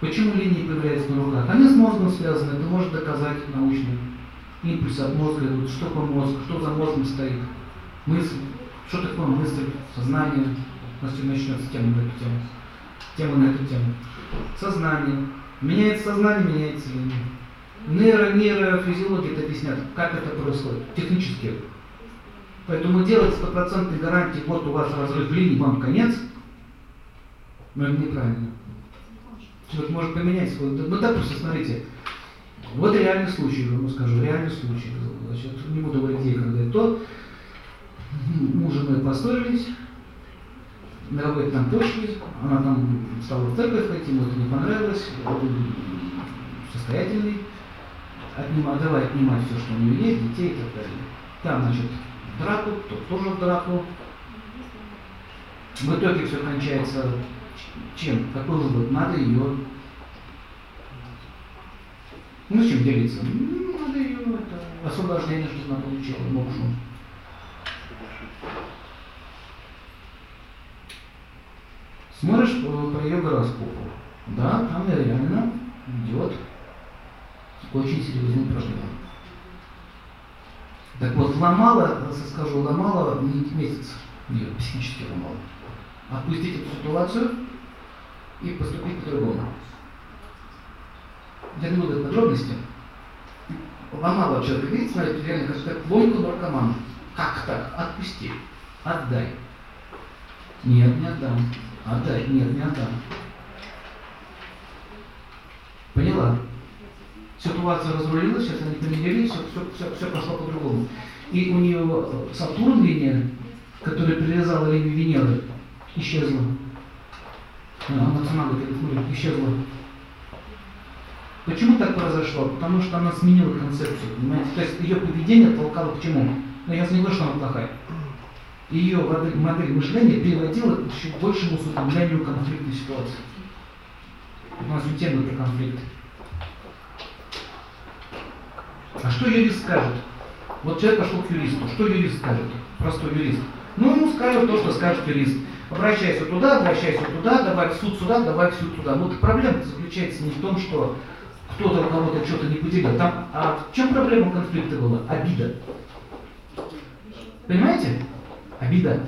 Почему линии появляются на руках? Они с мозгом связаны, это может доказать научно. Импульсы от мозга идут, что по мозгу, что за мозгом стоит. Мысль, что такое мысль, сознание. У нас сегодня начнется тема на эту тему. Тема на эту тему. Сознание. Меняется сознание, меняется линия. Нейро, нейрофизиологи это объяснят, как это происходит, технически. Поэтому делать стопроцентной гарантии, вот у вас разрыв линий, вам конец, но это неправильно. Человек может поменять свой... Ну, допустим, смотрите, вот реальный случай, вам скажу, реальный случай. Значит, не буду говорить, где когда то. Муж и женой поссорились, на какой-то там почве, она там стала в церковь ходить, ему это не понравилось, он состоятельный, отнимать, давай отнимать все, что у нее есть, детей и так далее. Там, значит, драку, тот тоже в драку. В итоге все кончается чем? Какой вывод? Надо ее ну, с чем делиться? Ну, надо ее это, освобождение, что она получила, мокшу. Смотришь по, по ее гороскопу. Да, там реально идет очень серьезный проблема. Так вот, ломала, скажу, ломала месяц ее психически ломала. Отпустить эту ситуацию и поступить по-другому. Я не буду в подробности. Ломала человека, видите, смотрите, реально, как, ломку наркомана. Как так? Отпусти. Отдай. Нет, не отдам. Отдай. Нет, не отдам. Поняла? Ситуация разрулилась, сейчас они помирились, все, все, все, все пошло по-другому. И у нее Сатурн линия, которая привязала линию Венеры, исчезла. Она сама говорит, исчезла. Почему так произошло? Потому что она сменила концепцию, понимаете? То есть ее поведение толкало к чему? Но я говорю, что она плохая. Ее модель мышления приводила к еще большему усугублению конфликтной ситуации. У нас ведь тема про конфликт. А что юрист скажет? Вот человек пошел к юристу. Что юрист скажет? Простой юрист. Ну, ему скажут то, что скажет юрист. Обращайся туда, обращайся туда, давай в суд сюда, давай в суд туда. Но вот проблема заключается не в том, что кто-то у кого-то что-то не поделил. Там, а в чем проблема конфликта была? Обида. Понимаете? Обида.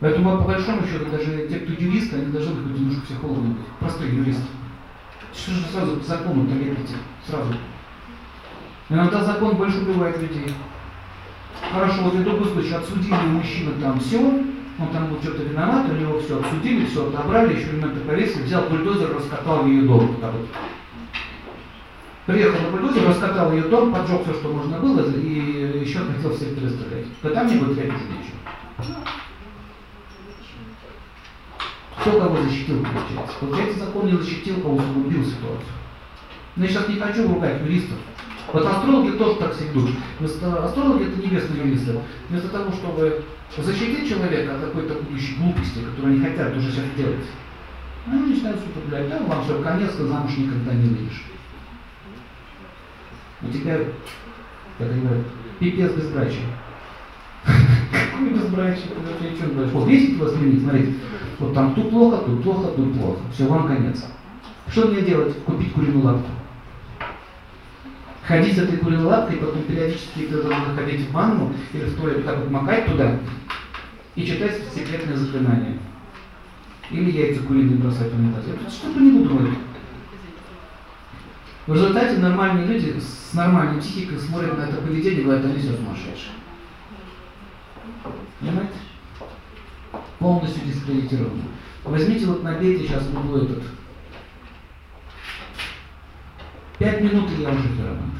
Поэтому, по большому счету, даже те, кто юристы, они должны быть немножко психологами. Простой юрист. Что же сразу по закону-то лепите? Сразу. Иногда закон больше убивает людей. Хорошо, вот и другой случай, отсудили мужчину там все, он там был что-то виноват, у него все отсудили, все отобрали, еще элементы повесили, взял бульдозер, раскатал ее дом. Вот так. Приехал на бульдозер, раскатал ее дом, поджег все, что можно было, и еще хотел всех перестрелять. Да там не будет репетить ничего. Кто кого защитил, получается? Получается, закон не защитил, кого усугубил ситуацию. Но я сейчас не хочу ругать юристов. Вот астрологи тоже так ведут. Астрологи это небесные юристы. Вместо того, чтобы защитить человека от какой-то будущей глупости, которую они хотят уже сейчас делать, они начинают употреблять. Да, вам все, конец, ты замуж никогда не выйдешь. У тебя, как говорят, пипец безбрачия. Какое безбрачие? Подожди, что дальше? Вот есть вас сменить, смотрите. Вот там тут плохо, тут плохо, тут плохо. Все, вам конец. Что мне делать? Купить куриную лапку ходить с этой куриной лапкой, потом периодически заходить в ванну или в туалет, так вот макать туда и читать секретное заклинание. Или яйца куриные бросать в унитаз. Что-то не буду В результате нормальные люди с нормальной психикой смотрят на это поведение и говорят, они все сумасшедшие. Понимаете? Полностью дискредитировано. Возьмите вот набейте сейчас в углу этот Пять минут и я уже ферромон.